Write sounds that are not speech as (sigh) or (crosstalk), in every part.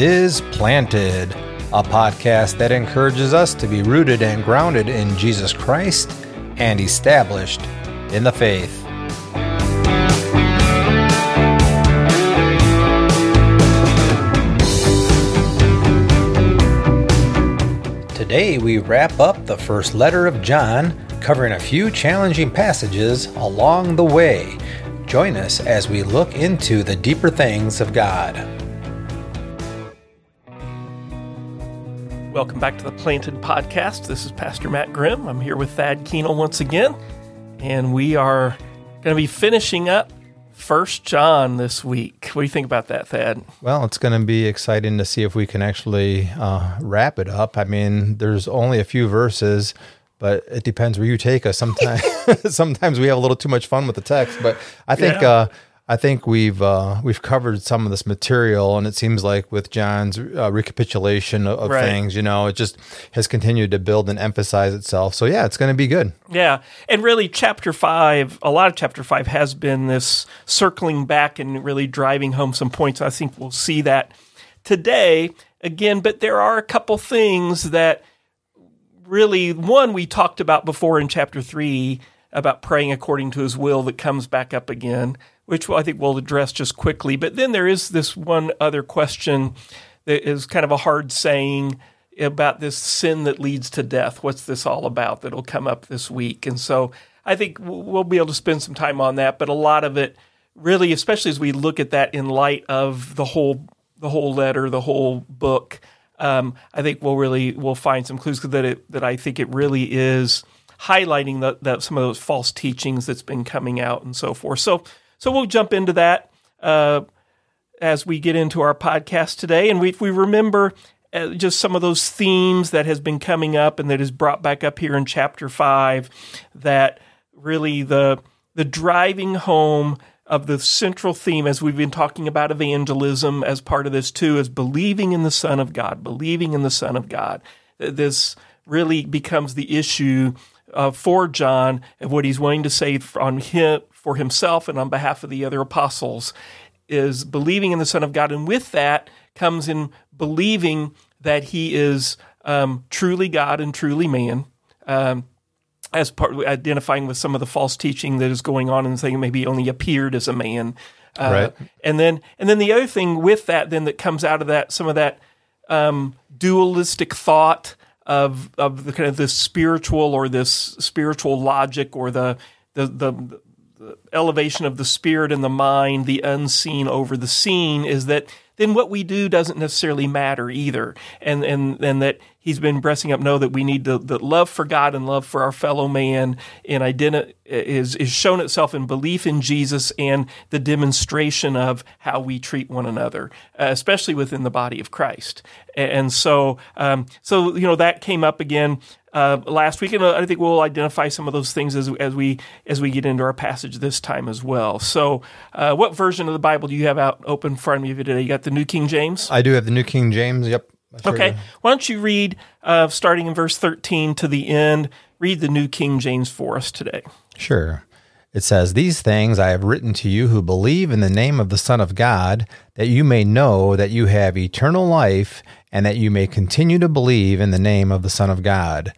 Is Planted, a podcast that encourages us to be rooted and grounded in Jesus Christ and established in the faith. Today we wrap up the first letter of John, covering a few challenging passages along the way. Join us as we look into the deeper things of God. Welcome back to the Planted Podcast. This is Pastor Matt Grimm. I'm here with Thadd Keenel once again, and we are going to be finishing up First John this week. What do you think about that, Thadd? Well, it's going to be exciting to see if we can actually uh, wrap it up. I mean, there's only a few verses, but it depends where you take us. Sometimes, (laughs) sometimes we have a little too much fun with the text, but I think. Yeah. Uh, I think we've uh, we've covered some of this material, and it seems like with John's uh, recapitulation of, of right. things, you know, it just has continued to build and emphasize itself. So yeah, it's going to be good. Yeah, and really, chapter five, a lot of chapter five has been this circling back and really driving home some points. I think we'll see that today again, but there are a couple things that really one we talked about before in chapter three about praying according to His will that comes back up again which I think we'll address just quickly. But then there is this one other question that is kind of a hard saying about this sin that leads to death. What's this all about? That'll come up this week. And so I think we'll be able to spend some time on that. But a lot of it, really, especially as we look at that in light of the whole the whole letter, the whole book, um, I think we'll really we'll find some clues that it that I think it really is highlighting the, some of those false teachings that's been coming out and so forth. So so we'll jump into that uh, as we get into our podcast today. And we, we remember uh, just some of those themes that has been coming up and that is brought back up here in chapter five, that really the the driving home of the central theme as we've been talking about evangelism as part of this too is believing in the son of god believing in the son of god this really becomes the issue uh, for john and what he's wanting to say on him for himself and on behalf of the other apostles is believing in the Son of God. And with that comes in believing that he is um, truly God and truly man. Um, as part identifying with some of the false teaching that is going on and saying maybe only appeared as a man. Uh, right. And then, and then the other thing with that, then that comes out of that, some of that um, dualistic thought of of the kind of this spiritual or this spiritual logic or the the the the elevation of the spirit and the mind, the unseen over the seen, is that then what we do doesn't necessarily matter either. And and and that he's been pressing up know that we need the, the love for God and love for our fellow man and identity is is shown itself in belief in Jesus and the demonstration of how we treat one another, uh, especially within the body of Christ. And so um, so you know that came up again uh, last week, and I think we'll identify some of those things as, as we as we get into our passage this time as well. So, uh, what version of the Bible do you have out open in front of you today? You got the New King James. I do have the New King James. Yep. Sure okay. Do. Why don't you read uh, starting in verse thirteen to the end? Read the New King James for us today. Sure. It says, These things I have written to you who believe in the name of the Son of God, that you may know that you have eternal life, and that you may continue to believe in the name of the Son of God.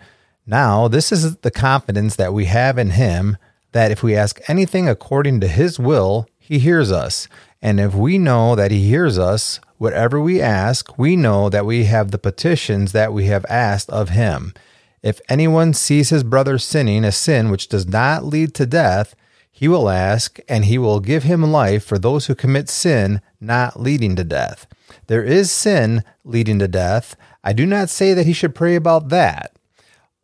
Now, this is the confidence that we have in Him, that if we ask anything according to His will, He hears us. And if we know that He hears us, whatever we ask, we know that we have the petitions that we have asked of Him. If anyone sees his brother sinning a sin which does not lead to death, he will ask, and he will give him life for those who commit sin not leading to death. There is sin leading to death. I do not say that he should pray about that.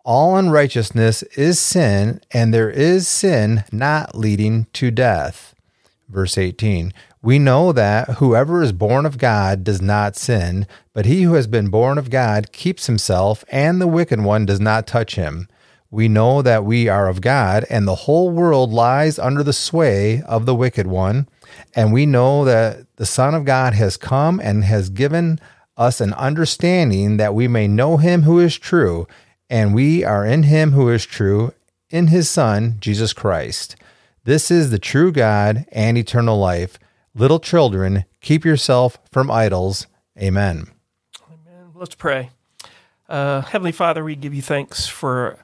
All unrighteousness is sin, and there is sin not leading to death. Verse 18 We know that whoever is born of God does not sin, but he who has been born of God keeps himself, and the wicked one does not touch him. We know that we are of God, and the whole world lies under the sway of the wicked one. And we know that the Son of God has come and has given us an understanding that we may know him who is true, and we are in him who is true, in his Son, Jesus Christ. This is the true God and eternal life. Little children, keep yourself from idols. Amen. Amen. Let's pray. Uh, Heavenly Father, we give you thanks for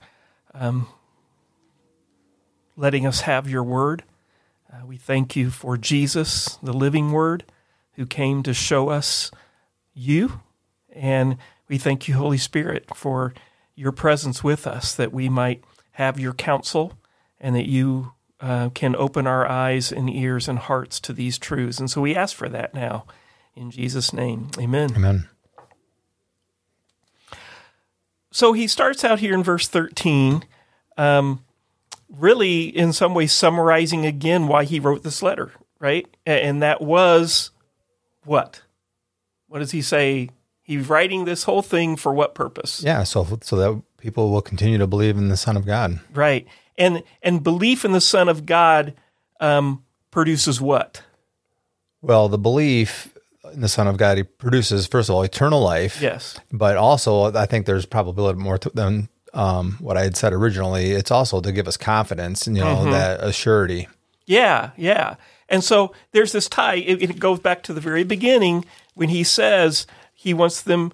um, letting us have your word. Uh, we thank you for Jesus, the living word, who came to show us you. And we thank you, Holy Spirit, for your presence with us, that we might have your counsel and that you uh, can open our eyes and ears and hearts to these truths. And so we ask for that now. In Jesus' name, amen. Amen. So he starts out here in verse 13, um, really in some ways summarizing again why he wrote this letter, right? And that was what? What does he say? He's writing this whole thing for what purpose? Yeah, so so that people will continue to believe in the Son of God. Right. And and belief in the Son of God um, produces what? Well, the belief in the Son of God he produces first of all eternal life. Yes. But also, I think there's probably a little more to, than um, what I had said originally. It's also to give us confidence, and you know, that assurity. Yeah, yeah. And so there's this tie. It, it goes back to the very beginning when he says he wants them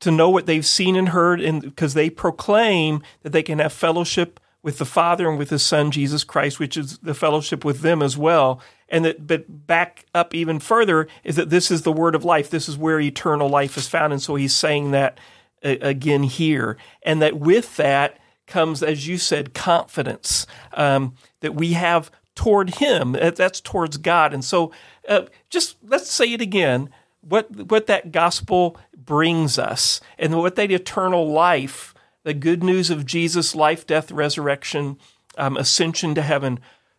to know what they've seen and heard, and because they proclaim that they can have fellowship with the Father and with His Son Jesus Christ, which is the fellowship with them as well. And that, but back up even further is that this is the word of life. This is where eternal life is found, and so he's saying that uh, again here, and that with that comes, as you said, confidence um, that we have toward Him. That's towards God, and so uh, just let's say it again. What what that gospel brings us, and what that eternal life, the good news of Jesus' life, death, resurrection, um, ascension to heaven,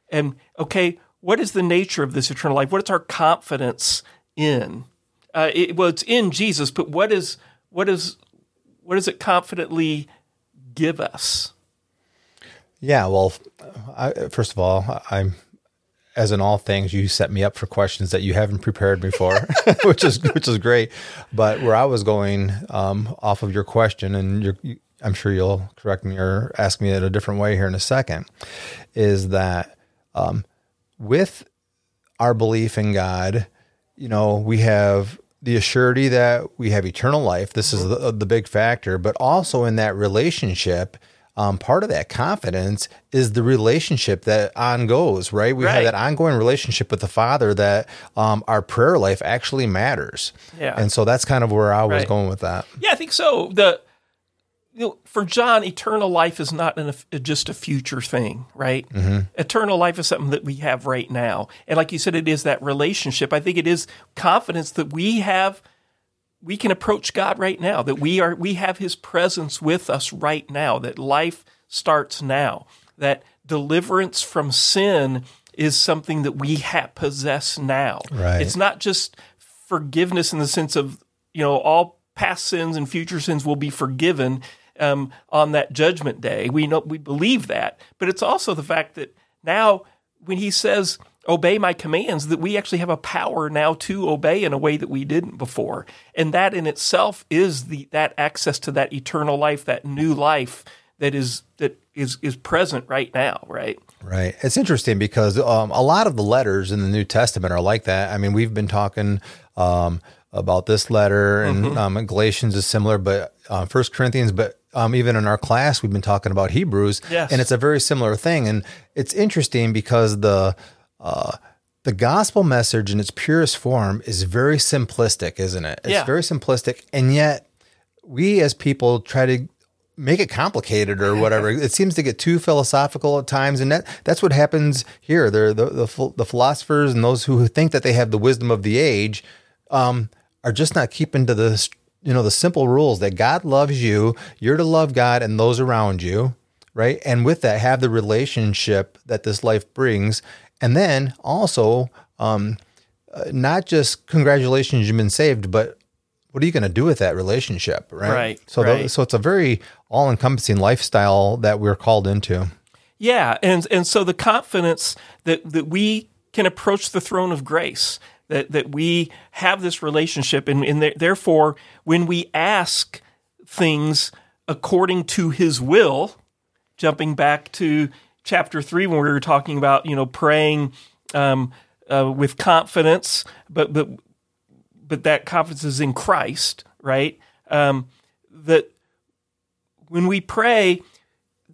and okay, what is the nature of this eternal life? What is our confidence in? Uh, it, well, it's in Jesus, but what is what is what does it confidently give us? Yeah. Well, I, first of all, I'm as in all things, you set me up for questions that you haven't prepared me for, (laughs) which is which is great. But where I was going um, off of your question, and you're, you, I'm sure you'll correct me or ask me it a different way here in a second, is that um, with our belief in God, you know, we have the assurity that we have eternal life. This is the, the big factor, but also in that relationship. Um, part of that confidence is the relationship that on goes, right? We Right. have that ongoing relationship with the Father that um, our prayer life actually matters. Yeah. And so that's kind of where I was Right. going with that. Yeah, I think so. The you know, for John, eternal life is not an, just a future thing, right? Mm-hmm. Eternal life is something that we have right now, and like you said, it is that relationship. I think it is confidence that we have. We can approach God right now. That we are we have His presence with us right now. That life starts now. That deliverance from sin is something that we ha- possess now. Right. It's not just forgiveness in the sense of you know all past sins and future sins will be forgiven um, on that judgment day. We know we believe that, but it's also the fact that now when he says obey my commands that we actually have a power now to obey in a way that we didn't before and that in itself is the that access to that eternal life that new life that is that is is present right now right Right. It's interesting because um, a lot of the letters in the New Testament are like that. I mean, we've been talking um, about this letter, and um, Galatians is similar, but uh, First Corinthians, but um, even in our class, we've been talking about Hebrews, Yes. and it's a very similar thing. And it's interesting because the uh, the gospel message in its purest form is very simplistic, isn't it? It's Yeah. very simplistic, and yet we as people try to make it complicated or whatever. (laughs) it seems to get too philosophical at times, and that that's what happens here. They're the the, the philosophers and those who think that they have the wisdom of the age um, are just not keeping to the you know the simple rules that God loves you. You're to love God and those around you, right? And with that, have the relationship that this life brings, and then also. Um, uh, not just congratulations you've been saved, but what are you going to do with that relationship, right? Right, So, the- so it's a very all-encompassing lifestyle that we're called into. Yeah, and and so the confidence that that we can approach the throne of grace, that that we have this relationship, and, and therefore, when we ask things according to His will, jumping back to chapter three when we were talking about you know praying um, uh, with confidence, but but but that confidence is in Christ, right? Um, that when we pray,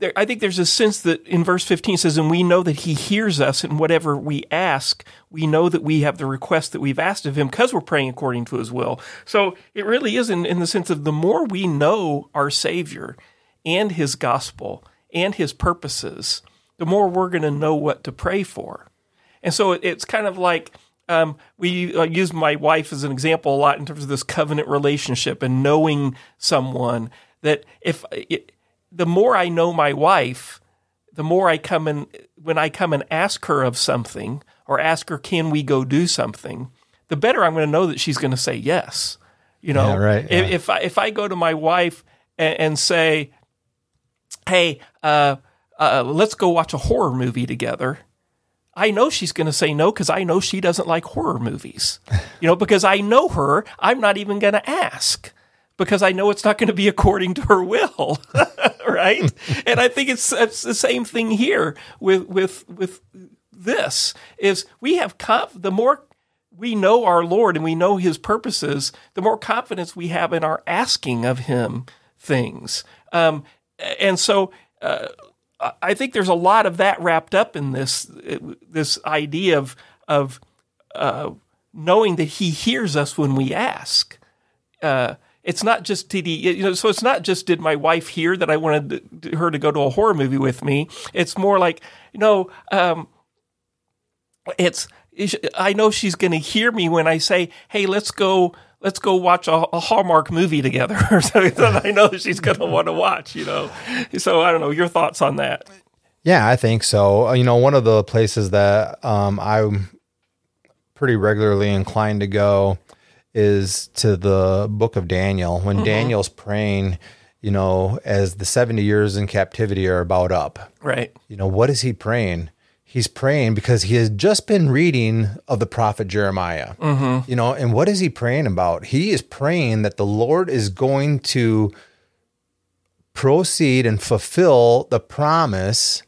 there, I think there's a sense that in verse 15 says, and we know that he hears us and whatever we ask, we know that we have the request that we've asked of him because we're praying according to his will. So it really is in, in the sense of the more we know our Savior and his gospel and his purposes, the more we're going to know what to pray for. And so it, it's kind of like um, we use my wife as an example a lot in terms of this covenant relationship and knowing someone that if the more I know my wife, the more I come and when I come and ask her of something or ask her, can we go do something, the better I'm going to know that she's going to say yes. You know, Yeah, right, yeah. If, if I if I go to my wife and, and say, hey, uh, uh, let's go watch a horror movie together. I know she's going to say no because I know she doesn't like horror movies. You know, (laughs) because I know her, I'm not even going to ask because I know it's not going to be according to her will, (laughs) right? and I think it's, it's the same thing here with with with this is we have conf- the more we know our Lord and we know His purposes, the more confidence we have in our asking of Him things. Um, and so uh, I think there's a lot of that wrapped up in this this idea of of uh, knowing that He hears us when we ask. Uh, it's not just he, you know, so it's not just did my wife hear that I wanted her to go to a horror movie with me. It's more like, you know, um, it's I know she's going to hear me when I say, "Hey, let's go." Let's go watch a, a Hallmark movie together, (laughs) I know she's going to want to watch. You know, so I don't know your thoughts on that. Yeah, I think so. Uh, You know, one of the places that um, I'm pretty regularly inclined to go is to the book of Daniel. When mm-hmm. Daniel's praying, you know, as the 70 years in captivity are about up, Right. you know, what is he praying? He's praying because he has just been reading of the prophet Jeremiah. Mm-hmm. You know, and what is he praying about? He is praying that the Lord is going to proceed and fulfill the promise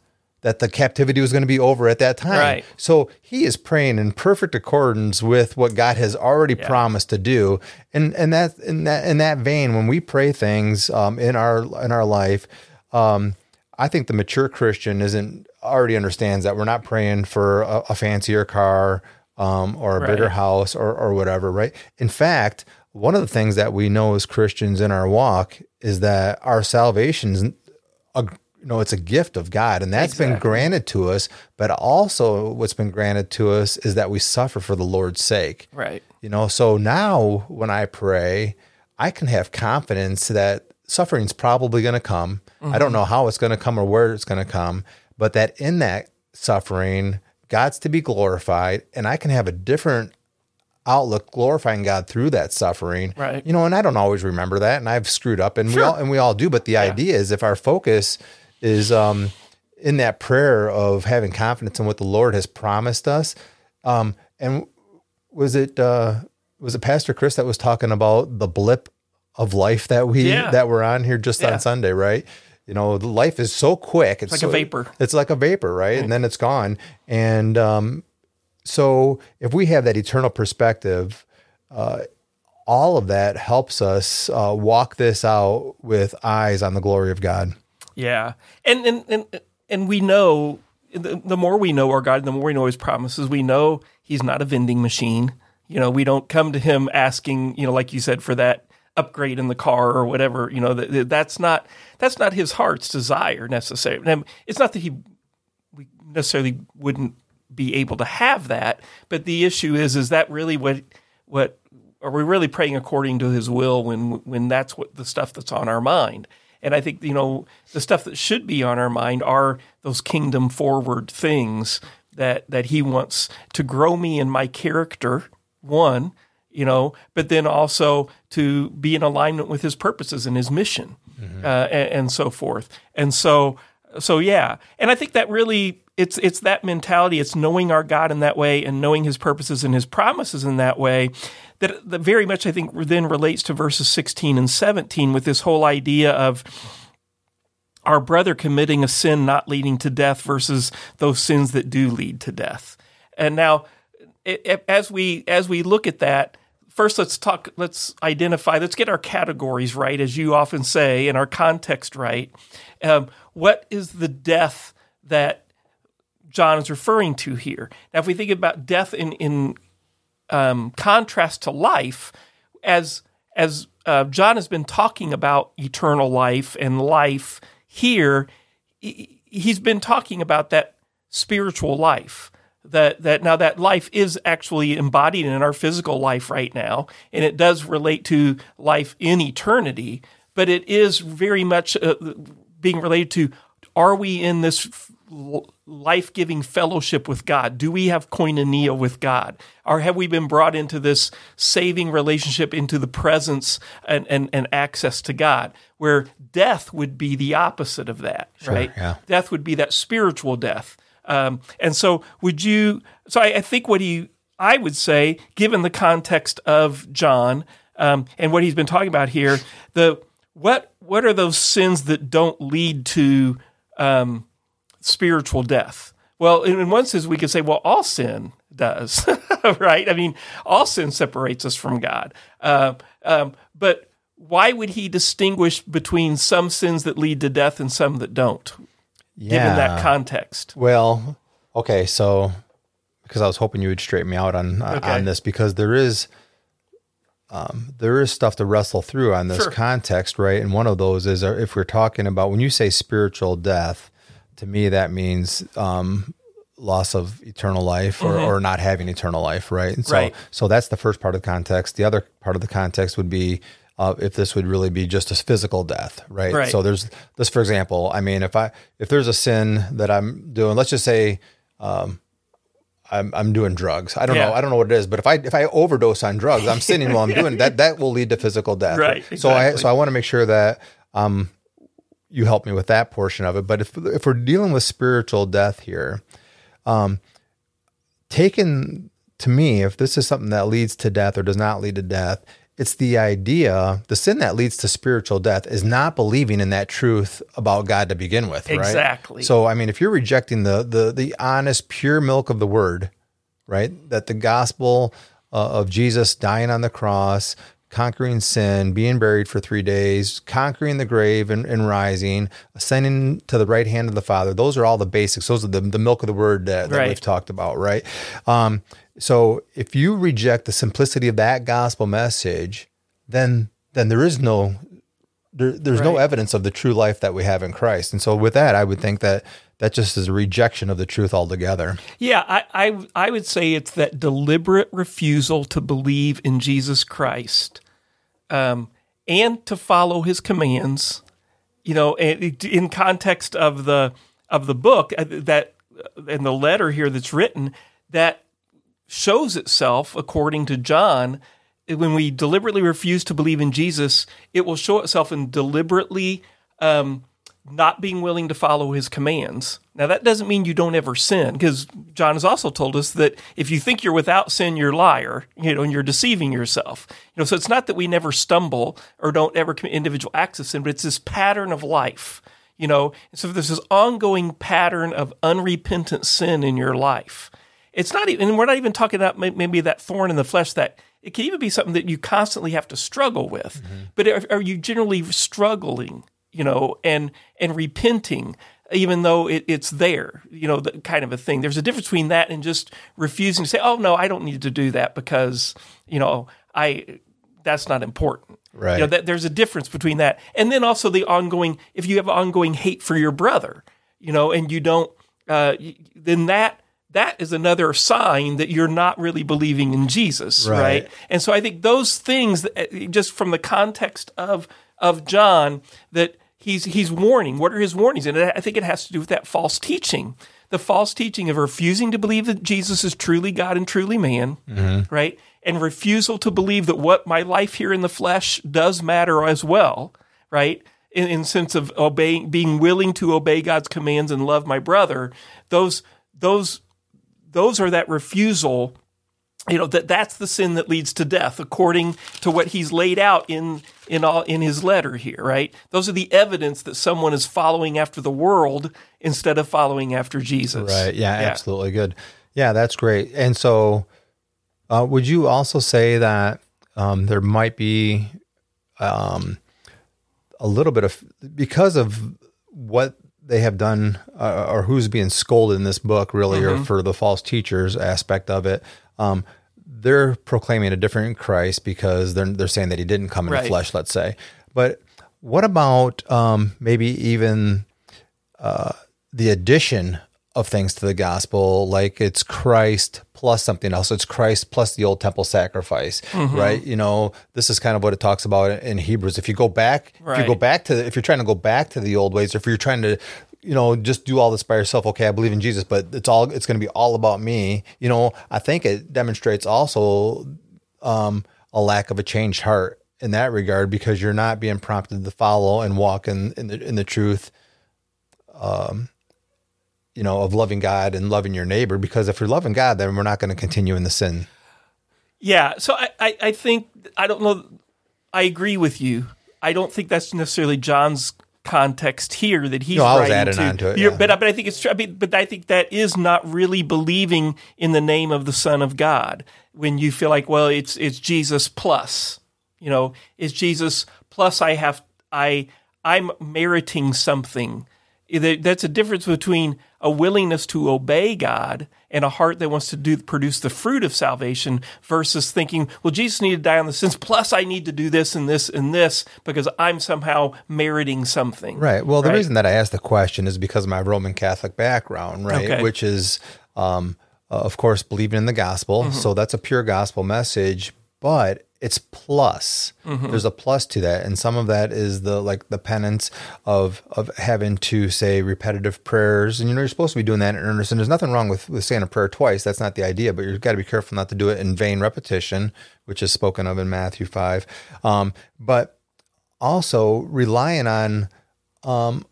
that the captivity was going to be over at that time. Right. So he is praying in perfect accordance with what God has already promised to do. And and that in that in that vein, when we pray things um, in our in our life, um, I think the mature Christian isn't already understands that we're not praying for a, a fancier car um, or a Right. bigger house or or whatever, right? In fact, one of the things that we know as Christians in our walk is that our salvation's a you know it's a gift of God and that's been granted to us but also what's been granted to us is that we suffer for the Lord's sake Right. you know so now when I pray I can have confidence that suffering's probably going to come I don't mm-hmm. know how it's going to come or where it's going to come but that in that suffering God's to be glorified and I can have a different outlook glorifying God through that suffering. Right. You know, and I don't always remember that and I've screwed up and we all and we all do, but the idea is if our focus is um in that prayer of having confidence in what the Lord has promised us. Um and was it uh was it Pastor Chris that was talking about the blip of life that we Yeah. that we're on here just Yeah. on Sunday, right? You know, life is so quick. It's, like a vapor. It's like a vapor, right? And then it's gone. And um so if we have that eternal perspective, uh, all of that helps us uh, walk this out with eyes on the glory of God. Yeah, and and and and we know the, the more we know our God, the more we know His promises. We know He's not a vending machine. You know, we don't come to Him asking, you know, like you said, for that upgrade in the car or whatever. You know, that that's not that's not His heart's desire necessarily. It's not that He we necessarily wouldn't be able to have that, but the issue is, is that really what what are we really praying according to His will when when that's what the stuff that's on our mind? And I think you know the stuff that should be on our mind are those kingdom forward things that that He wants to grow me in my character. One, you know, but then also to be in alignment with His purposes and His mission, uh, and, and so forth. And so, so yeah, and I think that really it's it's that mentality. It's knowing our God in that way and knowing His purposes and His promises in that way. That, that very much I think then relates to verses 16 and 17 with this whole idea of our brother committing a sin not leading to death versus those sins that do lead to death. And now, i- i- as we as we look at that, first let's talk let's identify let's get our categories right as you often say and our context right. Um, what is the death that john is referring to here? Now if we think about death in in um, contrast to life as as uh, john has been talking about eternal life and life here he, he's been talking about that spiritual life that that now that life is actually embodied in our physical life right now, and it does relate to life in eternity. But it is very much uh, being related to: Are we in this life giving fellowship with God? Do we have koinonia with God? Or have we been brought into this saving relationship, into the presence and, and, and access to God? Where death would be the opposite of that, Sure, right? yeah. Death would be that spiritual death. Um, and so, would you? So, I, I think what he, I would say, given the context of John um, and what he's been talking about here, the what what are those sins that don't lead to um, spiritual death? Well, in, one sense, we could say, well, all sin does, (laughs) right? I mean, all sin separates us from God. Uh, um, but why would he distinguish between some sins that lead to death and some that don't, given that context? Well, okay, so because I was hoping you would straighten me out on on- Okay. on this because there is um, there is stuff to wrestle through on this Sure. context, right? And one of those is uh, if we're talking about when you say spiritual death, to me that means um, loss of eternal life or, or not having eternal life, right? And so, Mm-hmm. Right. so that's the first part of the context. The other part of the context would be uh, if this would really be just a physical death, right? Right. So there's this, for example. I mean, if I if there's a sin that I'm doing, let's just say um, I'm I'm doing drugs. I don't Yeah. know. I don't know what it is, but if I if I overdose on drugs, I'm sinning while I'm (laughs) doing that. That will lead to physical death. Right, So I so I want to make sure that um you help me with that portion of it. But if if we're dealing with spiritual death here, um, taken to me, if this is something that leads to death or does not lead to death, it's the idea, the sin that leads to spiritual death is not believing in that truth about God to begin with, right? Exactly. So, I mean, if you're rejecting the the the honest, pure milk of the word, right? That the gospel uh, of Jesus dying on the cross, conquering sin, being buried for three days, conquering the grave and, and rising, ascending to the right hand of the Father. Those are all the basics. Those are the, the milk of the word that, that Right. we've talked about, right? Um, so if you reject the simplicity of that gospel message, then then there is no there, there's no evidence of the true life that we have in Christ. And so with that, I would think that that just is a rejection of the truth altogether. Yeah, I, I I would say it's that deliberate refusal to believe in Jesus Christ, um, and to follow His commands. You know, in context of the of the book uh, that and the letter here that's written that shows itself according to John when we deliberately refuse to believe in Jesus, it will show itself in deliberately um, not being willing to follow his commands. Now, that doesn't mean you don't ever sin, because John has also told us that if you think you're without sin, you're a liar, you know, and you're deceiving yourself. You know, so it's not that we never stumble or don't ever commit individual acts of sin, but it's this pattern of life. You know, so there's this ongoing pattern of unrepentant sin in your life, it's not even, and we're not even talking about maybe that thorn in the flesh that it can even be something that you constantly have to struggle with. But are, are you generally struggling, you know, and and repenting, even though it, it's there, you know, the kind of a thing? There's a difference between that and just refusing to say, "Oh no, I don't need to do that because you know I that's not important." Right. You know, that there's a difference between that, and then also the ongoing. If you have ongoing hate for your brother, you know, and you don't, uh, then that that is another sign that you're not really believing in Jesus, Right. right? And so I think those things, uh, just from the context of of John, that he's he's warning. What are his warnings? And I think it has to do with that false teaching, the false teaching of refusing to believe that Jesus is truly God and truly man, right? And refusal to believe that what my life here in the flesh does matter as well, right? In, in sense of obeying, being willing to obey God's commands and love my brother. Those those those are that refusal you know that that's the sin that leads to death according to what he's laid out in in all in his letter here right those are the evidence that someone is following after the world instead of following after jesus Right. Yeah, absolutely good. Yeah, that's great. And so, uh, would you also say that um, there might be um, a little bit of because of what they have done uh, or who's being scolded in this book really or for the false teachers aspect of it. Um, they're proclaiming a different christ because they're, they're saying that he didn't come in the Right. flesh let's say. But what about um, maybe even uh, the addition of things to the gospel, like it's Christ plus something else. It's Christ plus the old temple sacrifice, Mm-hmm. right? You know, this is kind of what it talks about in Hebrews. If you go back, if you go back to, if you're trying to go back to the old ways, or if you're trying to, you know, just do all this by yourself, okay, I believe in Jesus, but it's all, it's going to be all about me. You know, I think it demonstrates also um, a lack of a changed heart in that regard because you're not being prompted to follow and walk in, in the in the truth you know, of loving God and loving your neighbor. Because if you're loving God, then we're not going to continue in the sin. Yeah. So I, I, I think I don't know. I agree with you. I don't think that's necessarily John's context here that he's No, I was writing adding to. on to it, yeah. But but I think it's true. I mean, but I think that is not really believing in the name of the Son of God when you feel like well it's it's Jesus plus you know it's Jesus plus I have I I'm meriting something. That's a difference between a willingness to obey God and a heart that wants to do produce the fruit of salvation versus thinking, well, Jesus needed to die on the sins, plus I need to do this and this and this because I'm somehow meriting something. Right. Well, the reason that I asked the question is because of my Roman Catholic background, right? Okay. Which is, um, uh, of course, believing in the gospel. Mm-hmm. So that's a pure gospel message, but it's plus. Mm-hmm. There's a plus to that, and some of that is the like the penance of of having to say repetitive prayers, and you know you're supposed to be doing that in earnest. And there's nothing wrong with with saying a prayer twice. That's not the idea, but you've got to be careful not to do it in vain repetition, which is spoken of in Matthew five. Um, but also relying on um,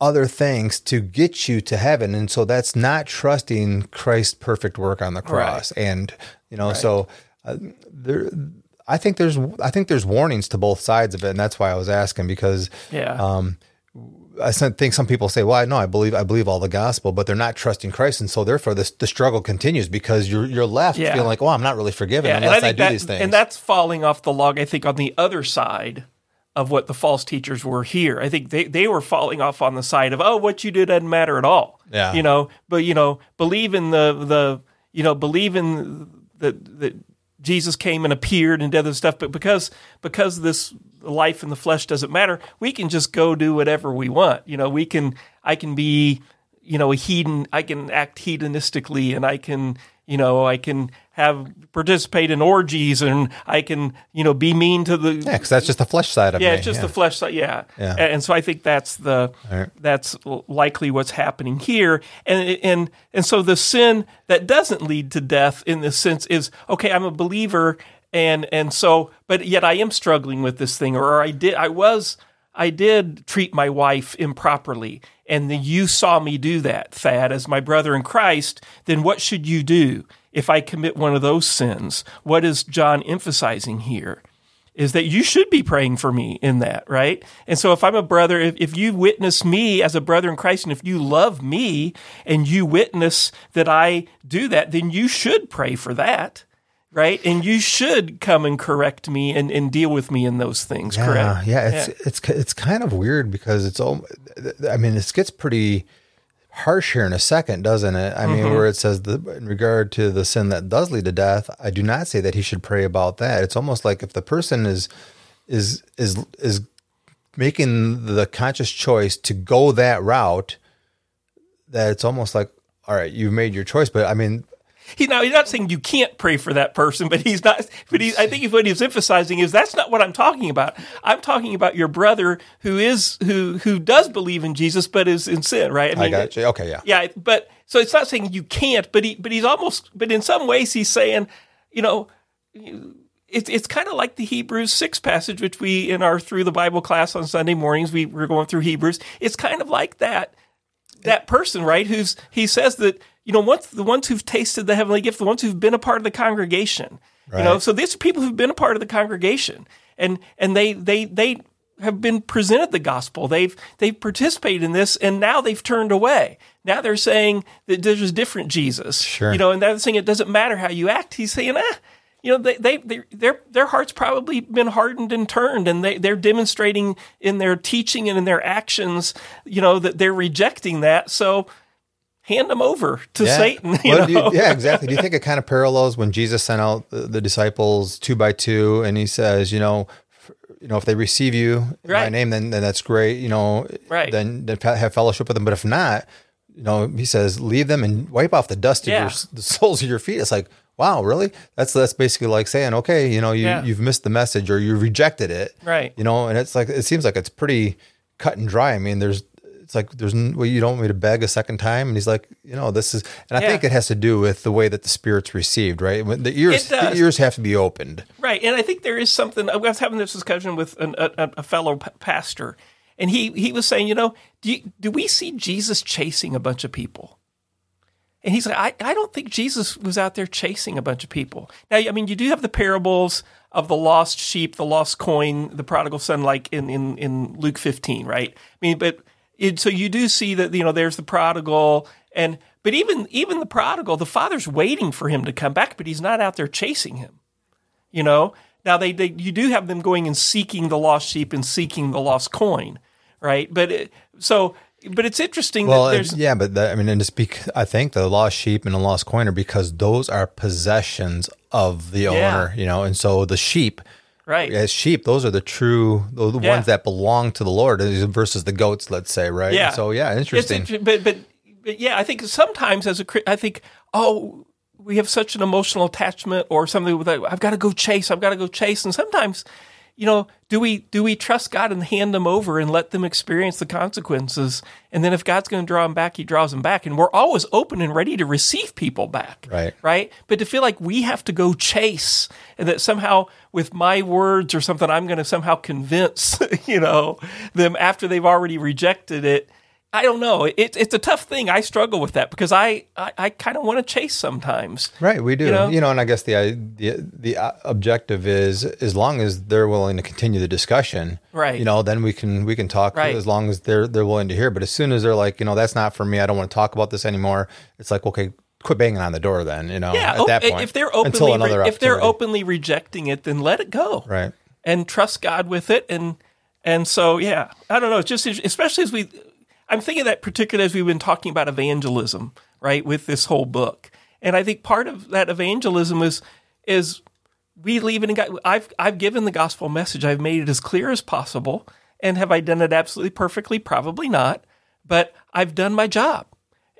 other things to get you to heaven and so that's not trusting christ's perfect work on the cross and you know so uh, there i think there's i think there's warnings to both sides of it and that's why i was asking because Yeah. um, I think some people say, "Well, I know I believe I believe all the gospel," but they're not trusting Christ, and so therefore this the struggle continues because you're you're left Yeah. feeling like, "Oh, I'm not really forgiven Yeah, unless I I, do that, these things." and that's falling off the log. I think on the other side of what the false teachers were here. I think they, they were falling off on the side of oh, what you do doesn't matter at all. Yeah. you know, but you know, believe in the the you know believe in that that Jesus came and appeared and did other stuff. But because because this life in the flesh doesn't matter, we can just go do whatever we want. You know, we can I can be you know a hedon. I can act hedonistically, and I can you know I can have participate in orgies, and I can you know be mean to the yeah, because that's just the flesh side of yeah, me. it's just the flesh side. Yeah. Yeah. And so I think that's the right. that's likely what's happening here. And and and so the sin that doesn't lead to death in this sense is okay. I'm a believer, and and so but yet I am struggling with this thing, or I did I was I did treat my wife improperly, and then you saw me do that, Thadd, as my brother in Christ. Then what should you do if I commit one of those sins? What is John emphasizing here? is that you should be praying for me in that, right? And so if I'm a brother, if, if you witness me as a brother in Christ, and if you love me and you witness that I do that, then you should pray for that, right? And you should come and correct me and, and deal with me in those things, Yeah, correct? yeah, it's it's it's kind of weird because it's all. I mean, this gets pretty harsh here in a second, doesn't it? I mean, mm-hmm. where it says the, in regard to the sin that does lead to death, I do not say that he should pray about that. It's almost like if the person is is is is making the conscious choice to go that route, that it's almost like, all right, you've made your choice. But I mean, He now he's not saying you can't pray for that person, but he's not. But he, I think what he's emphasizing is that's not what I'm talking about. I'm talking about your brother who is who who does believe in Jesus, but is in sin, right? I got you. Okay, yeah. Yeah, but so it's not saying you can't, but he but he's almost but in some ways he's saying, you know, it's it's kind of like the Hebrews six passage, which we in our through the Bible class on Sunday mornings we we're going through Hebrews. It's kind of like that that person, right? Who's he says that you know once the ones who've tasted the heavenly gift, the ones who've been a part of the congregation, you know. So these are people who've been a part of the congregation, and and they they they have been presented the gospel. They've they've participated in this, and now they've turned away. Now they're saying that there's a different Jesus, Sure. you know, and they're saying it doesn't matter how you act. He's saying, ah, you know, they, they, they their their hearts probably been hardened and turned, and they they're demonstrating in their teaching and in their actions, you know, that they're rejecting that. So hand them over to Yeah. Satan. (laughs) You Well, know? you- yeah, exactly. Do you think it kind of parallels when Jesus sent out the, the disciples two by two, and he says, you know, you know, if they receive you in my name, then then that's great. You know, Right. Then, then have fellowship with them. But if not, you know, he says, leave them and wipe off the dust of Yeah. your the soles of your feet. It's like, wow, really? That's that's basically like saying, okay, you know, you Yeah. you've missed the message or you rejected it, Right. You know, and it's like it seems like it's pretty cut and dry. I mean, there's. It's like there's well, you don't want me to beg a second time, and he's like, you know, this is, and I Yeah. think it has to do with the way that the spirit's received, right? When the ears, the ears have to be opened. Right, and I think there is something. I was having this discussion with an, a, a fellow p- pastor, and he he was saying, you know, do you, do we see Jesus chasing a bunch of people? And he's like, I, I don't think Jesus was out there chasing a bunch of people. Now, I mean, you do have the parables of the lost sheep, the lost coin, the prodigal son, like in, in, in Luke 15, right? I mean, but it, so you do see that, you know, there's the prodigal and, but even, even the prodigal, the father's waiting for him to come back, but he's not out there chasing him you know? Now they, they you do have them going and seeking the lost sheep and seeking the lost coin right? But it, so but it's interesting Well, that there's yeah, but that, I mean, and it's bec- I think the lost sheep and the lost coin are because those are possessions of the Yeah. owner, you know, and so the sheep, right as sheep, those are the true, the, Yeah. ones that belong to the Lord versus the goats, let's say, right? Yeah. So yeah, interesting. inter- but, but but yeah i think sometimes as a i think oh we have such an emotional attachment or something with i've got to go chase i've got to go chase and sometimes you know do we do we trust god and hand them over and let them experience the consequences? And then if god's going to draw them back he draws them back. And we're always open and ready to receive people back Right. right? But to feel like we have to go chase and that somehow with my words or something i'm going to somehow convince (laughs) you know them after they've already rejected it I don't know. It, it's a tough thing. I struggle with that because I, I, I kind of want to chase sometimes. Right, we do. You You know? know, and I guess the the the uh, objective is as long as they're willing to continue the discussion, Right. You know, then we can we can talk Right. as long as they're they're willing to hear. But as soon as they're like, you know, that's not for me. I don't want to talk about this anymore. It's like, okay, quit banging on the door. Then you know, Yeah. at oh, that point, if they're openly re- if they're openly rejecting it, then let it go. right? and trust God with it. And and so yeah, I don't know. It's just especially as we, I'm thinking that particularly as we've been talking about evangelism, right, with this whole book. And I think part of that evangelism is is we leave it in God. I've I've given the gospel message. I've made it as clear as possible. And have I done it absolutely perfectly? Probably not. But I've done my job.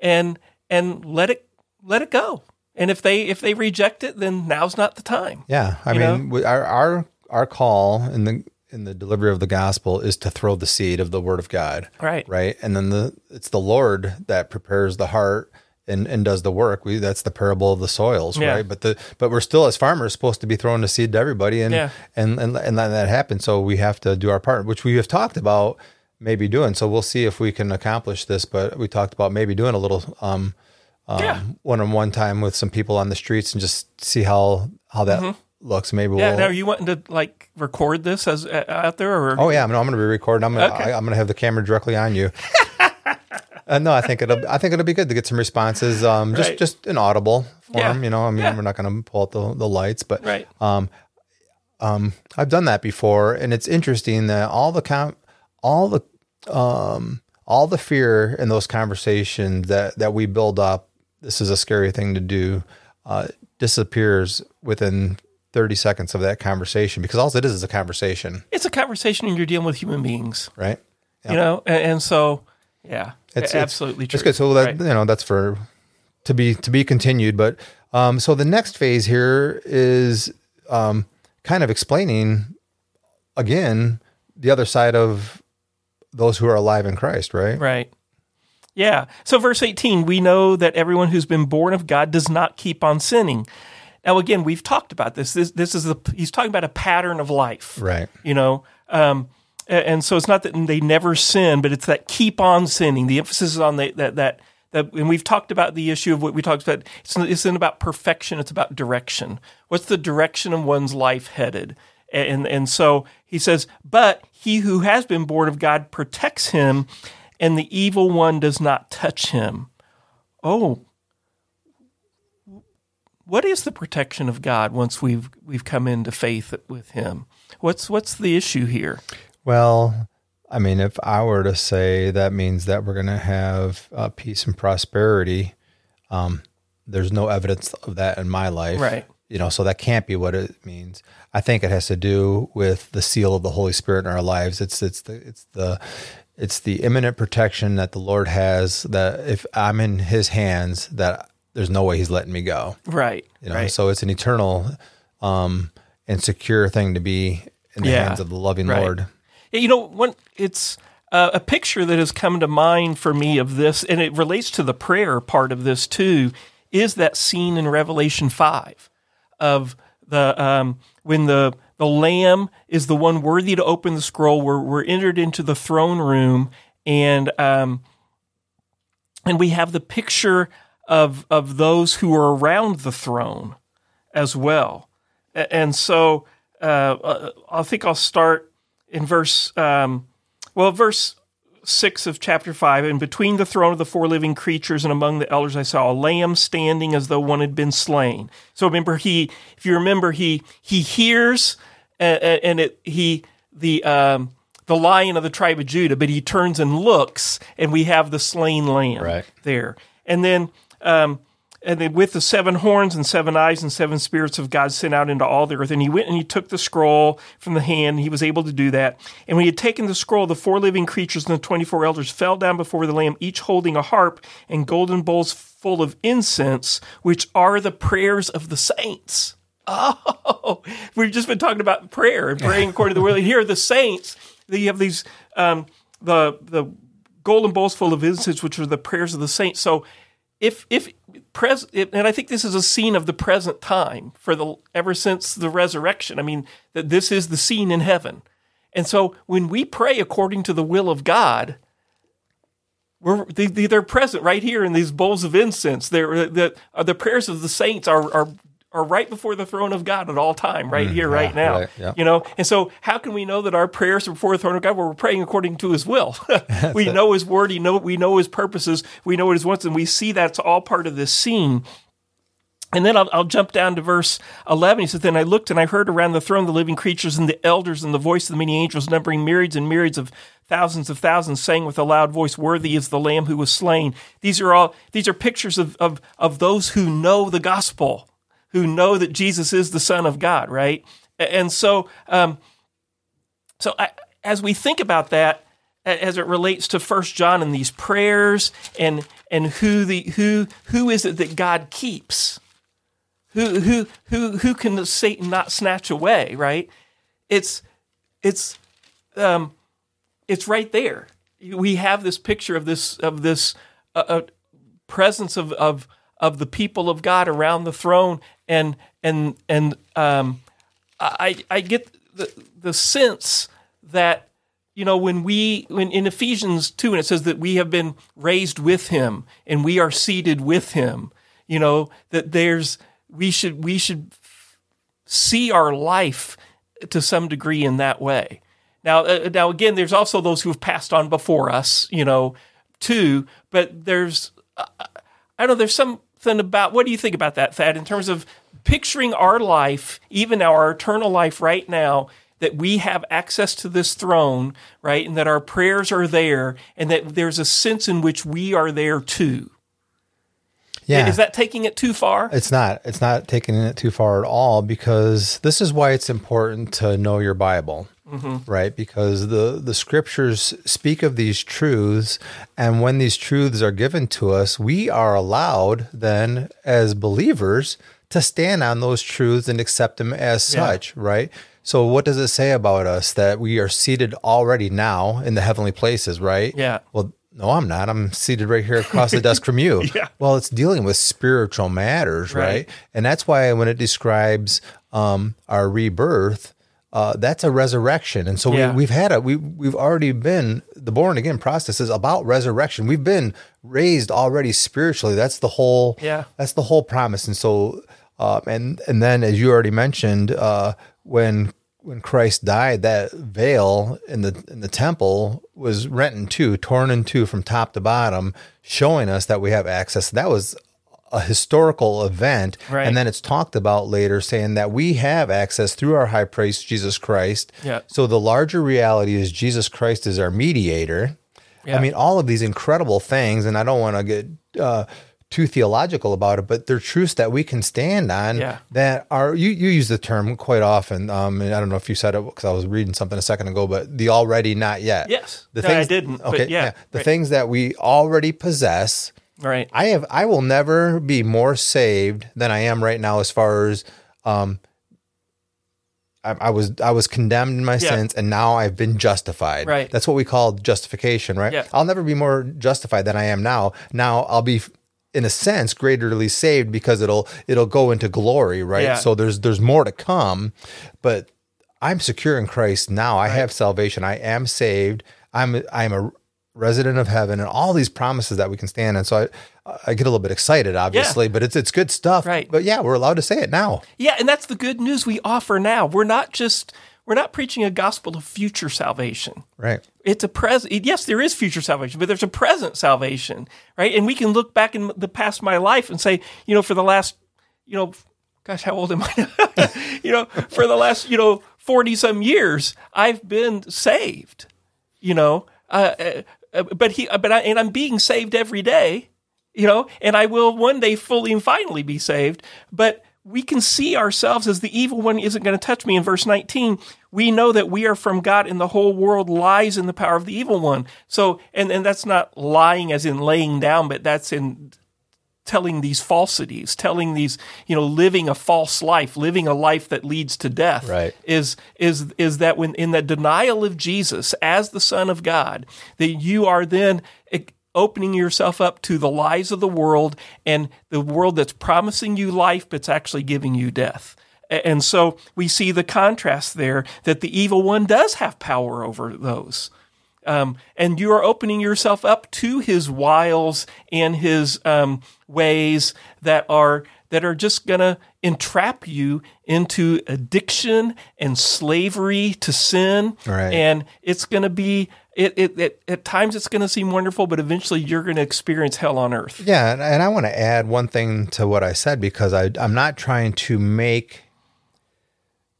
And and let it let it go. And if they if they reject it, then now's not the time. Yeah, I You mean, we- our our our call in the in the delivery of the gospel is to throw the seed of the word of God, Right. Right, and then the it's the Lord that prepares the heart and and does the work. We that's the parable of the soils, Yeah. right? But the but we're still as farmers supposed to be throwing the seed to everybody, and Yeah. and and and then that happens. So we have to do our part, which we have talked about maybe doing. So we'll see if we can accomplish this. But we talked about maybe doing a little. um Yeah. one-on-one time with some people on the streets and just see how how that looks. Maybe. Yeah. we'll. Now, are you wanting to like record this as uh, out there, or oh yeah, I'm, I'm going to be recording. I'm gonna, Okay. I, I'm going to have the camera directly on you. (laughs) uh, no, I think it'll I think it'll be good to get some responses. Um, just Right. just in audible form. Yeah. You know, I mean, Yeah. we're not going to pull out the the lights, but right? I've done that before, and it's interesting that all the com- all the um, all the fear in those conversations that that we build up. This is a scary thing to do. Uh, disappears within thirty seconds of that conversation because all it is is a conversation, It's a conversation, and you're dealing with human beings, right? you know, and, and so yeah, It's- it's- absolutely true. It's good. So that Right. you know that's for to be to be continued. But um, so the next phase here is um, kind of explaining again the other side of those who are alive in Christ, right? Right. Yeah. So, verse 18, we know that everyone who's been born of God does not keep on sinning. Now, again, we've talked about this. This, this is the, he's talking about a pattern of life. Right. You know, um, and so it's not that they never sin, but it's that keep on sinning. The emphasis is on the, that, that, that, and we've talked about the issue of what we talked about. It's, it's not about perfection, it's about direction. What's the direction of one's life headed? And, and so he says, but he who has been born of God protects him, and the evil one does not touch him. Oh, what is the protection of God once we've we've come into faith with Him? What's what's the issue here? Well, I mean, if I were to say that means that we're going to have uh, peace and prosperity, um, there's no evidence of that in my life. Right. You know, so that can't be what it means. I think it has to do with the seal of the Holy Spirit in our lives. It's it's the it's the it's the imminent protection that the Lord has that if I'm in his hands that there's no way he's letting me go. Right. You know, right. so it's an eternal um and secure thing to be in the Yeah. hands of the loving Right. Lord. You know, one it's uh, a picture that has come to mind for me of this, and it relates to the prayer part of this too. Is that scene in Revelation five of the um, when the the Lamb is the one worthy to open the scroll? We're we're entered into the throne room, and um, and we have the picture of of those who are around the throne as well. And so uh, uh, I think I'll start in verse, um, well, verse six of chapter five. And between the throne of the four living creatures and among the elders, I saw a lamb standing as though one had been slain. So remember, he, if you remember, he he hears and, and it he the um, the lion of the tribe of Judah, but he turns and looks, and we have the slain lamb Right. there. And then, um, and then with the seven horns and seven eyes and seven spirits of God sent out into all the earth. And he went and he took the scroll from the hand. He was able to do that. And when he had taken the scroll, the four living creatures and the 24 elders fell down before the Lamb, each holding a harp and golden bowls full of incense, which are the prayers of the saints. (laughs) Oh, we've just been talking about prayer and praying according to the will. And here are the saints. You have these um, the the golden bowls full of incense, which are the prayers of the saints. So, if if pres and I think this is a scene of the present time for the ever since the resurrection. I mean that this is the scene in heaven, and so when we pray according to the will of God, we're they, they're present right here in these bowls of incense. They're the the prayers of the saints are are. Are right before the throne of God at all time, right here, right Mm, now. right, yeah. You know, and so how can we know that our prayers are before the throne of God? Well, we're praying according to His will. (laughs) (laughs) we know His word. He know we know His purposes. We know what His wants, and we see that's all part of this scene. And then I'll, I'll jump down to verse 11. He says, Then I looked and I heard around the throne the living creatures and the elders and the voice of the many angels, numbering myriads and myriads of thousands of thousands, saying with a loud voice, Worthy is the Lamb who was slain. These are all, these are pictures of, of, of those who know the gospel, who know that Jesus is the Son of God, right? And so, um, so I, as we think about that, as it relates to First John and these prayers, and and who the who who is it that God keeps? Who who who who can Satan not snatch away? Right? It's it's um, it's right there. We have this picture of this of this uh, uh, presence of of of the people of God around the throne, and and and um, I I get the the sense that you know when we when in Ephesians two and it says that we have been raised with him and we are seated with him. You know that there's we should we should see our life to some degree in that way. Now, uh, now again, there's also those who have passed on before us, you know, too. But there's, uh, I don't know, there's something about. What do you think about that, Thad? In terms of picturing our life, even our eternal life right now, that we have access to this throne, right, and that our prayers are there, and that there's a sense in which we are there too. Yeah. Is that taking it too far? It's not. It's not taking it too far at all because this is why it's important to know your Bible, right? Because the the scriptures speak of these truths, and when these truths are given to us, we are allowed then as believers to stand on those truths and accept them as Yeah. such, right? So what does it say about us that we are seated already now in the heavenly places, right? Yeah. Well, no, I'm not. I'm seated right here across the desk from you. (laughs) Yeah. Well, it's dealing with spiritual matters, right? Right. And that's why when it describes um, our rebirth, uh, that's a resurrection. And so Yeah. we, we've had a we we've already been the born again process is about resurrection. We've been raised already spiritually. That's the whole. Yeah. That's the whole promise. And so, um, and and then as you already mentioned, uh, when when Christ died, that veil in the in the temple was rent in two, torn in two from top to bottom, showing us that we have access. That was a historical event, Right. and then it's talked about later, saying that we have access through our high priest Jesus Christ. Yeah. So the larger reality is Jesus Christ is our mediator. Yeah. I mean, all of these incredible things, and I don't want to get uh, too theological about it, but they're truths that we can stand on. Yeah. That are you you use the term quite often. Um, I don't know if you said it because I was reading something a second ago, but the already not yet. Yes. The No, I didn't, Okay. yeah, The right. things that we already possess. Right. I have. I will never be more saved than I am right now, as far as um, I, I was. I was condemned in my Yeah. sins, and now I've been justified. Right. That's what we call justification, right? Yeah. I'll never be more justified than I am now. Now I'll be. In a sense, greaterly saved because it'll it'll go into glory, right? Yeah. So there's there's more to come, but I'm secure in Christ now. I have salvation. I am saved. I'm I'm a resident of heaven, and all these promises that we can stand on. So I I get a little bit excited, obviously, but it's it's good stuff. Right. But yeah, we're allowed to say it now. Yeah, and that's the good news we offer now. We're not just we're not preaching a gospel of future salvation. Right. It's a present. Yes, there is future salvation, but there's a present salvation, right? And we can look back in the past of my life and say, you know, for the last, you know, gosh, how old am I? (laughs) you know, for the last, you know, forty some years, I've been saved. You know, uh, uh, Uh, but he, uh, but I, and I'm being saved every day. You know, and I will one day fully and finally be saved. But we can see ourselves as the evil one isn't going to touch me. In verse 19, we know that we are from God and the whole world lies in the power of the evil one. So, and, and that's not lying as in laying down, but that's in telling these falsities, telling these, you know, living a false life, living a life that leads to death. Right. Is is is that when in the denial of Jesus as the Son of God, that you are then eh, opening yourself up to the lies of the world and the world that's promising you life but's actually giving you death. And so we see the contrast there that the evil one does have power over those um, and you are opening yourself up to his wiles and his um, ways that are that are just going to entrap you into addiction and slavery to sin. Right. and it's going to be it, it, it at times it's going to seem wonderful but eventually you're going to experience hell on earth. Yeah, and, and I want to add one thing to what I said because I I'm not trying to make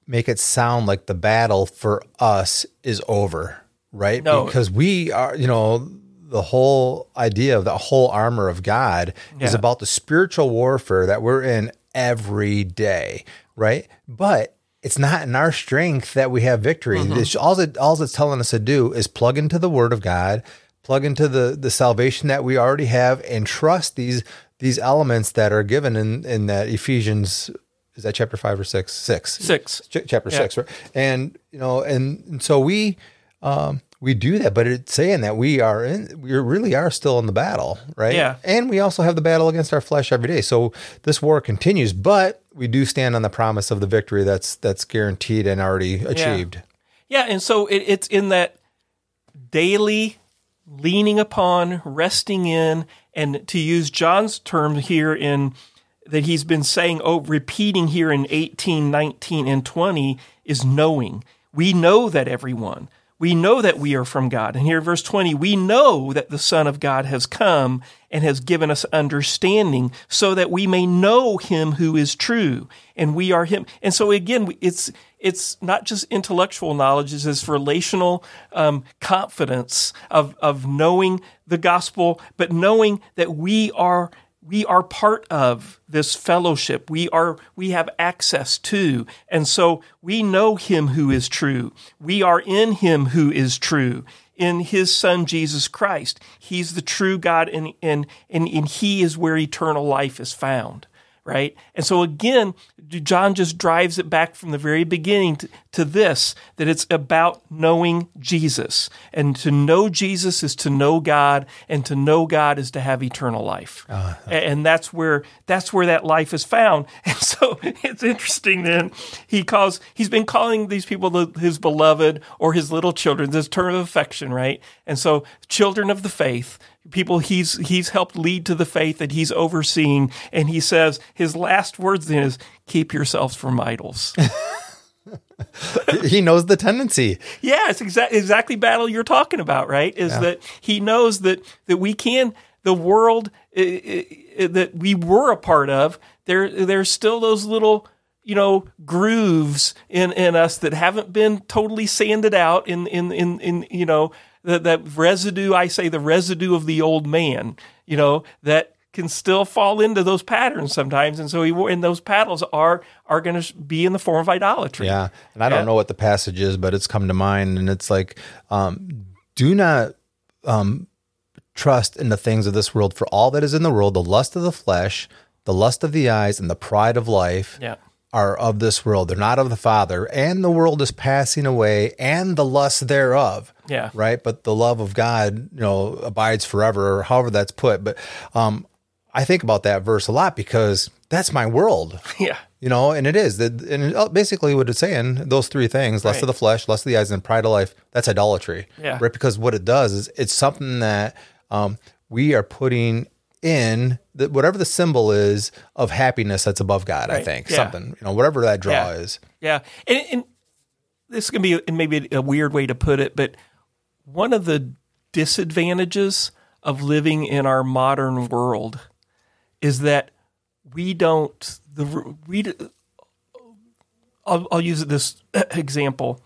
make it sound like the battle for us is over, right? No. Because we are, you know, the whole idea of the whole armor of God is about the spiritual warfare that we're in every day, right? But it's not in our strength that we have victory. It's, all, it, all it's telling us to do is plug into the Word of God, plug into the the salvation that we already have, and trust these these elements that are given in in that Ephesians. Is that chapter five or six? Six. Six. Ch- chapter Yeah. six, right? And you know, and, and so we um, we do that, but it's saying that we are in, we really are still in the battle, right? Yeah. And we also have the battle against our flesh every day. So this war continues, but we do stand on the promise of the victory that's that's guaranteed and already achieved. Yeah, and so it, it's in that daily leaning upon, resting in, and to use John's term here in that he's been saying, oh, repeating here in 18, 19, and 20 is knowing. We know that everyone. We know that we are from God. And here verse 20, we know that the Son of God has come and has given us understanding so that we may know him who is true. And we are him. And so again, it's, it's not just intellectual knowledge, it's this relational um, confidence of, of knowing the gospel, but knowing that we are we are part of this fellowship. We are we have access to. And so we know him who is true. We are in him who is true. In his son Jesus Christ. He's the true God and and and, and he is where eternal life is found. Right? And so again, John just drives it back from the very beginning to, to this that it's about knowing Jesus. And to know Jesus is to know God, and to know God is to have eternal life. Uh-huh. A- And that's where that's where that life is found. (laughs) And so it's interesting then he calls he's been calling these people the, his beloved or his little children, this term of affection, right? And so children of the faith, people he's he's helped lead to the faith that he's overseeing. And he says his last words then is keep yourselves from idols. (laughs) He knows the tendency. yeah it's exactly exactly battle you're talking about right? Is that he knows that that we can the world i- i- that we were a part of, there there's still those little you know grooves in in us that haven't been totally sanded out in in in, in you know that that residue I say the residue of the old man you know that can still fall into those patterns sometimes and so he and those paddles are are going to be in the form of idolatry Yeah. And I don't Yeah. know what the passage is, but it's come to mind. And it's like, um, do not um, trust in the things of this world, for all that is in the world, the lust of the flesh, the lust of the eyes, and the pride of life yeah are of this world. They're not of the Father. And the world is passing away and the lust thereof. Yeah. Right. But the love of God, you know, abides forever, or however that's put. But um, I think about that verse a lot because that's my world. (laughs) yeah You know, and it is that, and basically what it's saying, those three things: lust Right. of the flesh, lust of the eyes, and pride of life. That's idolatry, Yeah. right? Because what it does is it's something that um, we are putting in that whatever the symbol is of happiness that's above God. I think Yeah. something, you know, whatever that draw Yeah. is. Yeah, and, and this is going to be and maybe a weird way to put it, but one of the disadvantages of living in our modern world is that we don't the we. I'll, I'll use this (clears throat) example.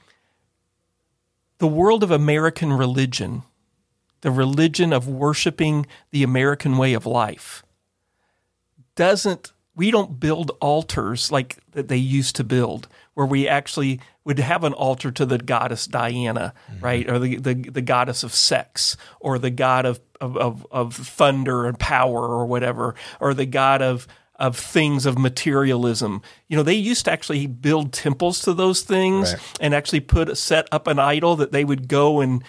The world of American religion, the religion of worshiping the American way of life, doesn't we don't build altars like that they used to build where we actually would have an altar to the goddess Diana, mm-hmm. right? Or the, the, the goddess of sex or the god of, of, of, of thunder and power or whatever, or the god of of things of materialism. You know, they used to actually build temples to those things Right. and actually put set up an idol that they would go and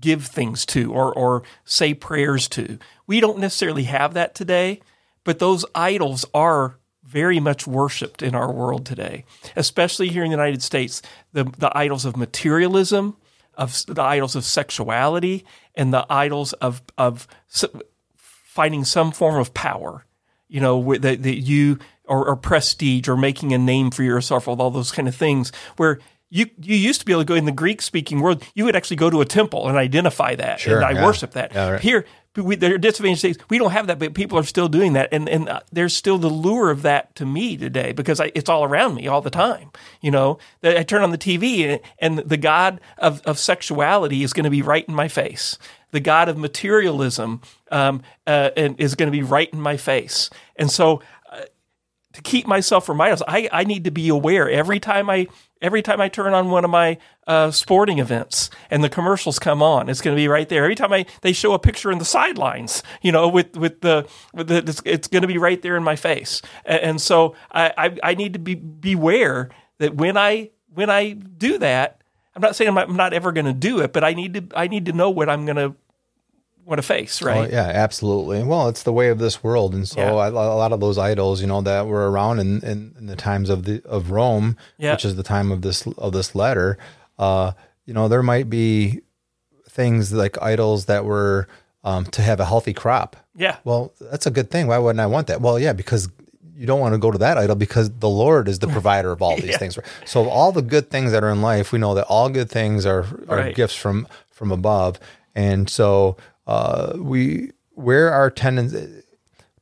give things to or, or say prayers to. We don't necessarily have that today, but those idols are very much worshipped in our world today, especially here in the United States. The, the idols of materialism, of the idols of sexuality, and the idols of, of finding some form of power, you know, that, that you or, or prestige or making a name for yourself, all those kind of things, where you you used to be able to go in the Greek speaking world, you would actually go to a temple and identify that, Sure, and I yeah. worship that. Yeah, right. Here, we, there are disadvantaged states. We don't have that, but people are still doing that, and and uh, there's still the lure of that to me today because I, it's all around me all the time. You know, that I turn on the TV and, and the god of, of sexuality is going to be right in my face. The god of materialism um, uh, and is going to be right in my face, and so to keep myself from idols, I, I need to be aware every time I every time I turn on one of my uh, sporting events and the commercials come on, it's going to be right there. Every time I they show a picture in the sidelines, you know, with with the with the it's, it's going to be right there in my face. And, and so I, I I need to be beware that when I when I do that, I'm not saying I'm not, I'm not ever going to do it, but I need to I need to know what I'm going to want a face, Oh, right? yeah, absolutely. Well, it's the way of this world, and so Yeah. a lot of those idols, you know, that were around in, in, in the times of the of Rome, Yeah. which is the time of this of this letter. Uh, you know, there might be things like idols that were um, to have a healthy crop. Yeah. Well, that's a good thing. Why wouldn't I want that? Well, yeah, because you don't want to go to that idol because the Lord is the provider of all (laughs) these things. So all the good things that are in life, we know that all good things are are Right. gifts from from above. And so uh, we where our tendency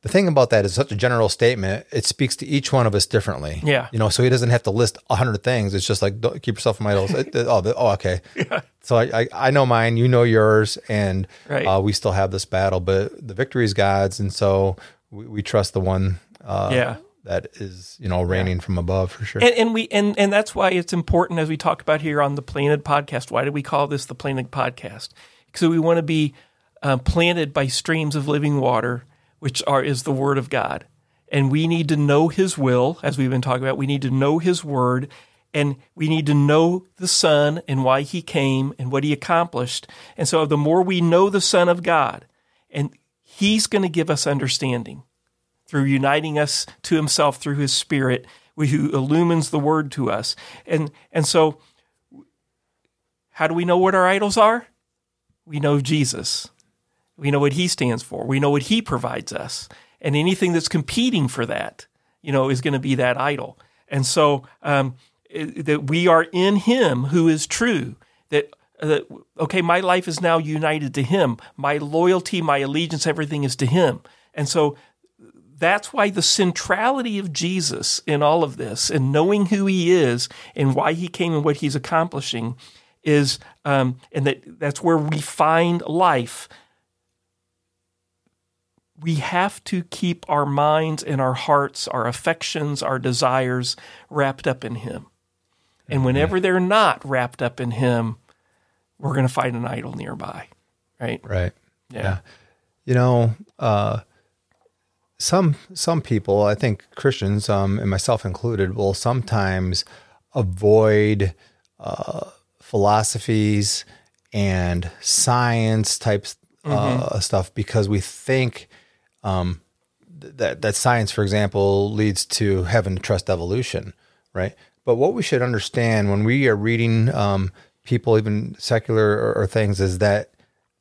the thing about that is such a general statement. It speaks to each one of us differently. Yeah. You know, so he doesn't have to list a hundred things. It's just like, don't, keep yourself from idols. It- oh, oh, okay. (laughs) So I, I, I know mine, you know yours, and Right. uh, we still have this battle, but the victory is God's. And so we, we trust the one uh, Yeah. that is, you know, reigning from above for sure. and, and we and and that's why it's important as we talk about here on the Planted Podcast. Why do we call this the Planted Podcast? Because we want to be uh, planted by streams of living water, which are is the Word of God, and we need to know His will, as we've been talking about. We need to know His Word, and we need to know the Son and why He came and what He accomplished. And so, the more we know the Son of God, and He's going to give us understanding through uniting us to himself through his spirit who illumines the word to us and and so how do we know what our idols are we know jesus we know what he stands for we know what he provides us and anything that's competing for that you know is going to be that idol and so um, that we are in him who is true that uh, okay, my life is now united to Him. My loyalty, my allegiance, everything is to Him. And so that's why the centrality of Jesus in all of this and knowing who He is and why He came and what He's accomplishing is, um, and that that's where we find life. We have to keep our minds and our hearts, our affections, our desires wrapped up in Him. And whenever they're not wrapped up in Him, we're going to find an idol nearby, right? Right. Yeah. You know, uh, some some people, I think Christians, um, and myself included, will sometimes avoid uh, philosophies and science types uh, stuff because we think um, th- that that science, for example, leads to having to trust evolution, right? But what we should understand when we are reading um, people, even secular or, or things, is that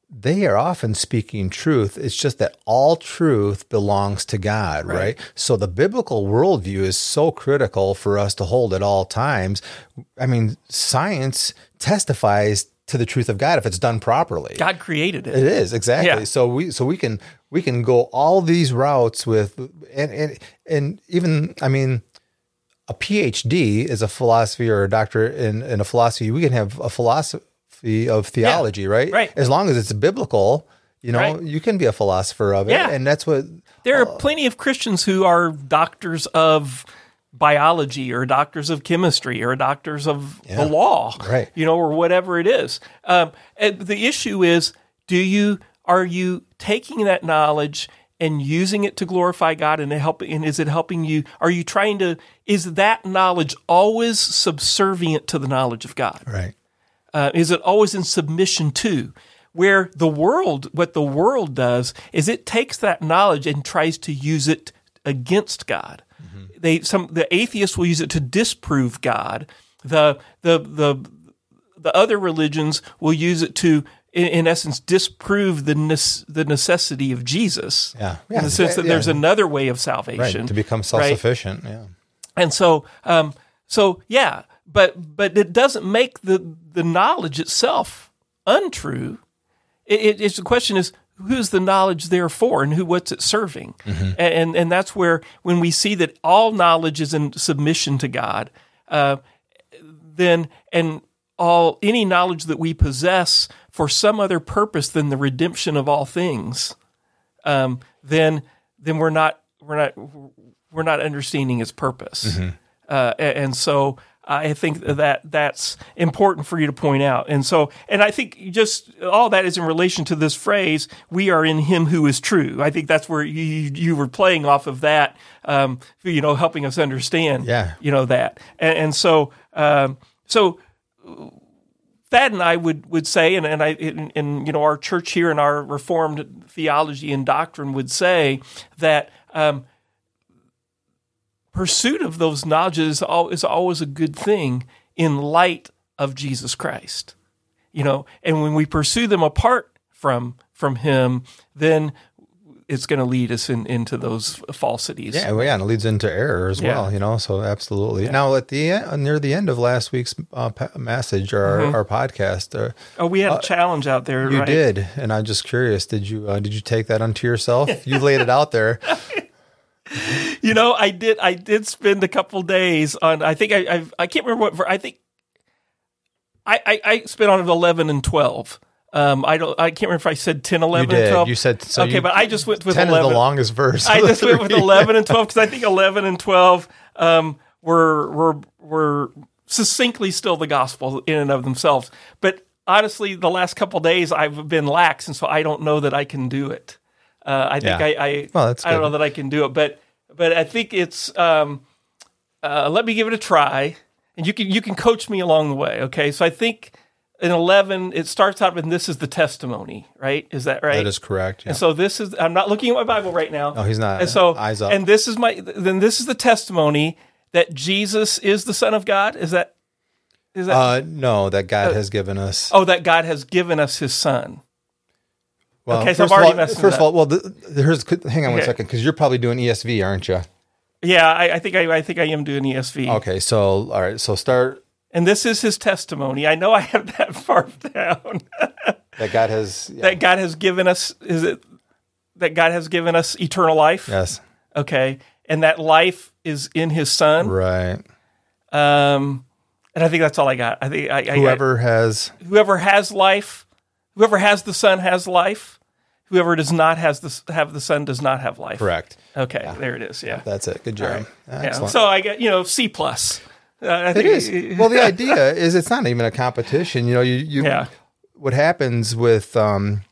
they are often speaking truth. It's just that all truth belongs to God, right? So the biblical worldview is so critical for us to hold at all times. I mean, science testifies to the truth of God if it's done properly. God created it. It is exactly. Yeah. So we so we can we can go all these routes with and and and even I mean a PhD is a philosophy or a doctorate in, in a philosophy. We can have a philosophy of theology, right? right. As long as it's biblical, you know, Right. you can be a philosopher of it. Yeah. And that's what There are plenty of Christians who are doctors of biology or doctors of chemistry or doctors of the law, Right. You know, or whatever it is. Um, and the issue is, do you are you taking that knowledge and using it to glorify God and help? And is it helping you? Are you trying to? Is that knowledge always subservient to the knowledge of God? right. Uh, is it always in submission to? Where the world, what the world does is it takes that knowledge and tries to use it against God. They some the atheists will use it to disprove God. The the the the other religions will use it to, in, in essence, disprove the nes- the necessity of Jesus. Yeah. in the sense that yeah. there's another way of Right. salvation To become self sufficient. Yeah. and so, um, so yeah, but but it doesn't make the the knowledge itself untrue. It, it, it's the question is who's the knowledge there for, and who what's it serving, and, and and that's where when we see that all knowledge is in submission to God, uh, then and all any knowledge that we possess for some other purpose than the redemption of all things, um, then then we're not we're not we're not understanding its purpose. Uh, a- and so I think that that's important for you to point out. And so, and I think just all that is in relation to this phrase, we are in him who is true. I think that's where you, you were playing off of that, um, you know, helping us understand, Yeah. you know, that. And, and so, um, so Thad and I would, would say, and, and I, and, you know, our church here and our Reformed theology and doctrine would say that, um, pursuit of those knowledges is always a good thing in light of Jesus Christ. You know, and when we pursue them apart from from Him, then it's going to lead us in, into those falsities. Yeah, well, yeah, and it leads into error as Yeah. well, you know. So absolutely. Now, at the end, near the end of last week's uh, message or our, our podcast, uh, Oh, we had a challenge out there, you right? did, and I'm just curious. Did you uh, did you take that unto yourself? (laughs) you laid it out there. You know, I did. I did spend a couple days on. I think I. I, I can't remember what. I think. I, I, I spent on eleven and twelve. Um, I don't. I can't remember if I said 10, 11, You did. 12. You said- so okay, you- but I just went with Ten eleven. is the longest verse. I just went with eleven and twelve (laughs) because I think eleven and twelve um, were were were succinctly still the gospel in and of themselves. But honestly, the last couple days I've been lax, and so I don't know that I can do it. Uh, I think Yeah. I I, Well, that's I don't know that I can do it, but but I think it's. Um, uh, let me give it a try, and you can you can coach me along the way. Okay, so I think in eleven it starts out with this is the testimony, right? Is that right? That is correct. Yeah. And so this is I'm not looking at my Bible right now. No, he's not. And so Eyes up. And this is my then this is the testimony that Jesus is the Son of God. Is that is that uh, no, that God has given us. oh that God has given us His Son? Well, okay, so first I've of already all, messed it first of all, well, the, here's hang on one Okay. second because you're probably doing ESV, aren't you? Yeah, I, I think I, I think I am doing ESV. Okay, so all right, so start and this is his testimony. I know I have (laughs) that far down. That God has. Yeah. that God has given us is it that God has given us eternal life? yes. Okay. And that life is in his son. Right. Um and I think that's all I got. I think I, I, Whoever has. whoever has life, whoever has the son has life. Whoever does not has the have the son does not have life. Correct. Okay, there it is. Yeah. That's it. Good job. Yeah. Excellent. So I get you know C plus. Uh, I It is. Well, the (laughs) idea is it's not even a competition. You know, you, you Yeah. what happens with um,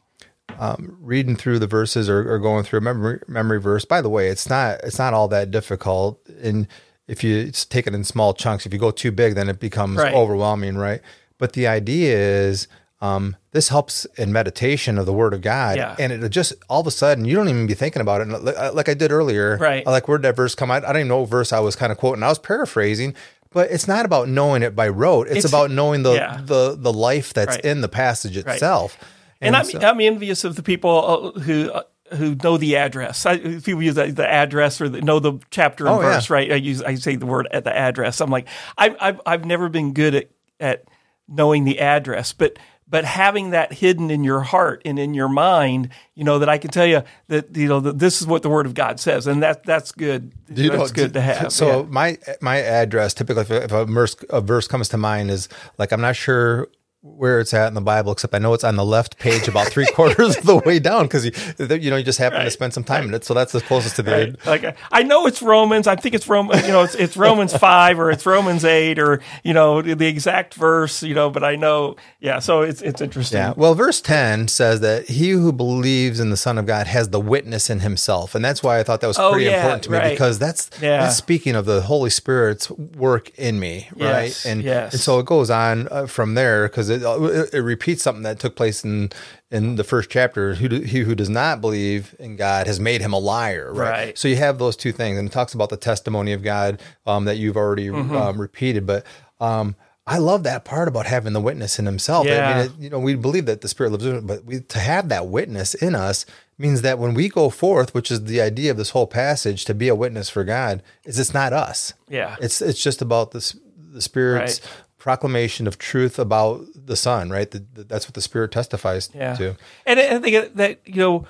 um, reading through the verses or, or going through a memory memory verse. By the way, it's not it's not all that difficult. And if you take it in small chunks, if you go too big, then it becomes Right. overwhelming, right? But the idea is um, this helps in meditation of the Word of God, Yeah. and it just all of a sudden you don't even be thinking about it. And like I did earlier, Right. Like where did that verse come? I, I don't even know what verse I was kind of quoting. I was paraphrasing, but it's not about knowing it by rote. It's, It's- about knowing the yeah. the the life that's Right. in the passage itself. and I'm, so- I'm envious of the people uh, who uh, who know the address. I, people use the, the address or the, know the chapter and Oh, yeah. verse, right? I use I say the word at the address. I'm like I, I've I've never been good at at knowing the address, but but having that hidden in your heart and in your mind, you know that I can tell you that you know that this is what the Word of God says, and that that's good. You know, that's good to have. So yeah. my my address typically, if, if a, verse, a verse comes to mind, is like I'm not sure where it's at in the Bible, except I know it's on the left page, about three quarters of the way down, because you you know you just happen to spend some time in it. So that's the closest to the. Right. Like I- know it's Romans. I think it's Roman. You know, it's it's Romans (laughs) five or it's Romans eight or you know the exact verse. You know, but I know. Yeah. So it's it's interesting. Yeah. Well, verse 10 says that he who believes in the Son of God has the witness in himself. And that's why I thought that was Oh, pretty yeah, important to me right. because that's, Yeah. that's speaking of the Holy Spirit's work in me, right? Yes, And, yes. and so it goes on uh, from there because it, it, it repeats something that took place in in the first chapter. Who do, he who does not believe in God has made him a liar, right? Right. So you have those two things, and it talks about the testimony of God um, that you've already Mm-hmm. um, repeated, but. Um, I love that part about having the witness in himself. I Yeah. mean, it, you know, we believe that the Spirit lives in us, but we, to have that witness in us means that when we go forth, which is the idea of this whole passage, to be a witness for God, is it's not us. Yeah. It's it's just about this the Spirit's. Proclamation of truth about the Son, right? The, the- that's what the Spirit testifies Yeah. to. And I think that you know,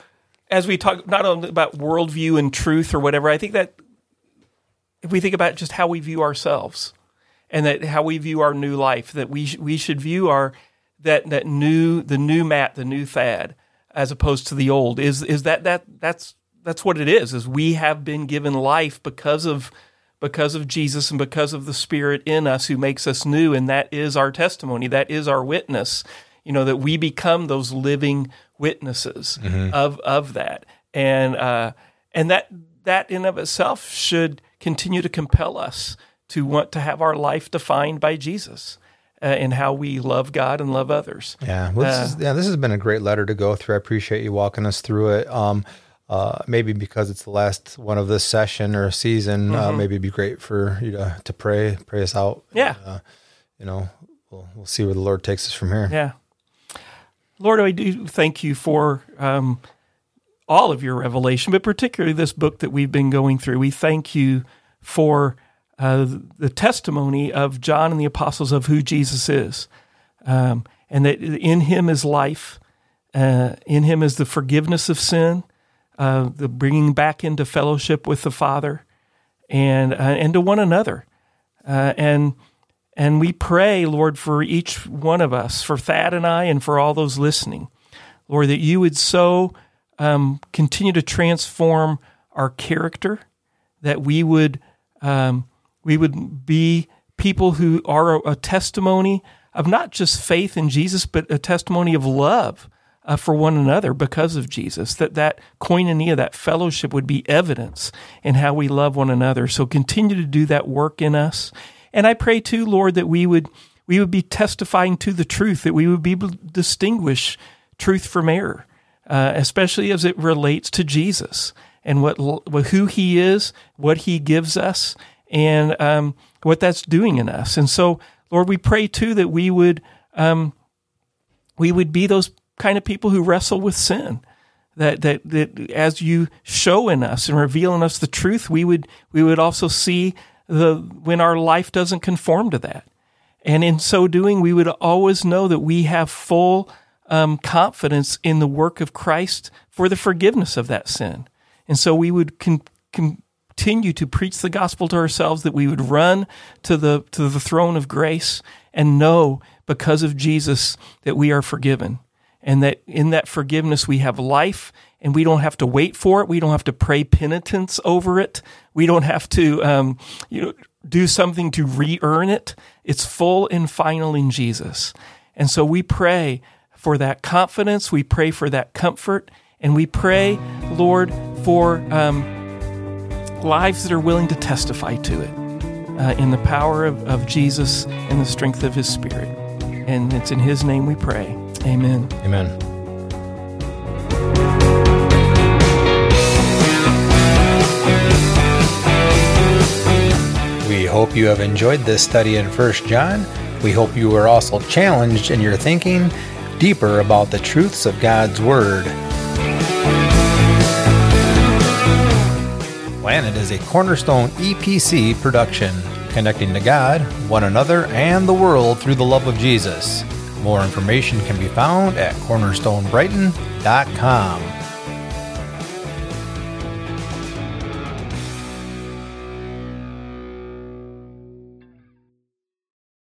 as we talk not only about worldview and truth or whatever, I think that if we think about just how we view ourselves and that how we view our new life, that we sh- we should view our that that new the new Matt, the new Thad, as opposed to the old. Is is that that that's that's what it is? Is we have been given life because of because of Jesus and because of the Spirit in us who makes us new, and that is our testimony. That is our witness. You know that we become those living witnesses of of that, and uh, and that that in of itself should continue to compel us to want to have our life defined by Jesus uh, and how we love God and love others. Yeah, well, this is, yeah, this has been a great letter to go through. I appreciate you walking us through it. Um, uh, maybe because it's the last one of this session or season, uh, maybe it'd be great for you to, to pray, pray us out. Yeah. Uh, you know, we'll, we'll see where the Lord takes us from here. Yeah. Lord, I do thank you for um, all of your revelation, but particularly this book that we've been going through. We thank you for uh, the testimony of John and the apostles of who Jesus is, um, and that in him is life, uh, in him is the forgiveness of sin, uh, the bringing back into fellowship with the Father, and uh, and to one another, uh, and and we pray, Lord, for each one of us, for Thad and I, and for all those listening, Lord, that you would so um, continue to transform our character, that we would um, we would be people who are a, a testimony of not just faith in Jesus, but a testimony of love uh, for one another because of Jesus. That that koinonia, that fellowship, would be evidence in how we love one another. So continue to do that work in us, and I pray too, Lord, that we would we would be testifying to the truth, that we would be able to distinguish truth from error, uh, especially as it relates to Jesus and what who He is, what He gives us, and um, what that's doing in us. And so, Lord, we pray too that we would um, we would be those kind of people who wrestle with sin. That, that that as you show in us and reveal in us the truth, we would we would also see the when our life doesn't conform to that, And in so doing, we would always know that we have full um, confidence in the work of Christ for the forgiveness of that sin. And so we would con- continue to preach the gospel to ourselves, that we would run to the, to the throne of grace and know because of Jesus that we are forgiven. And that in that forgiveness we have life and we don't have to wait for it. We don't have to pray penitence over it. We don't have to, um, you know, do something to re earn it. It's full and final in Jesus. And so we pray for that confidence. We pray for that comfort. And we pray, Lord, for um, lives that are willing to testify to it uh, in the power of, of Jesus and the strength of His Spirit. And it's in His name we pray. Amen. Amen. We hope you have enjoyed this study in 1 John. We hope you are also challenged in your thinking deeper about the truths of God's Word. Planted is a cornerstone EPC production, connecting to God, one another, and the world through the love of Jesus. More information can be found at cornerstonebrighton.com.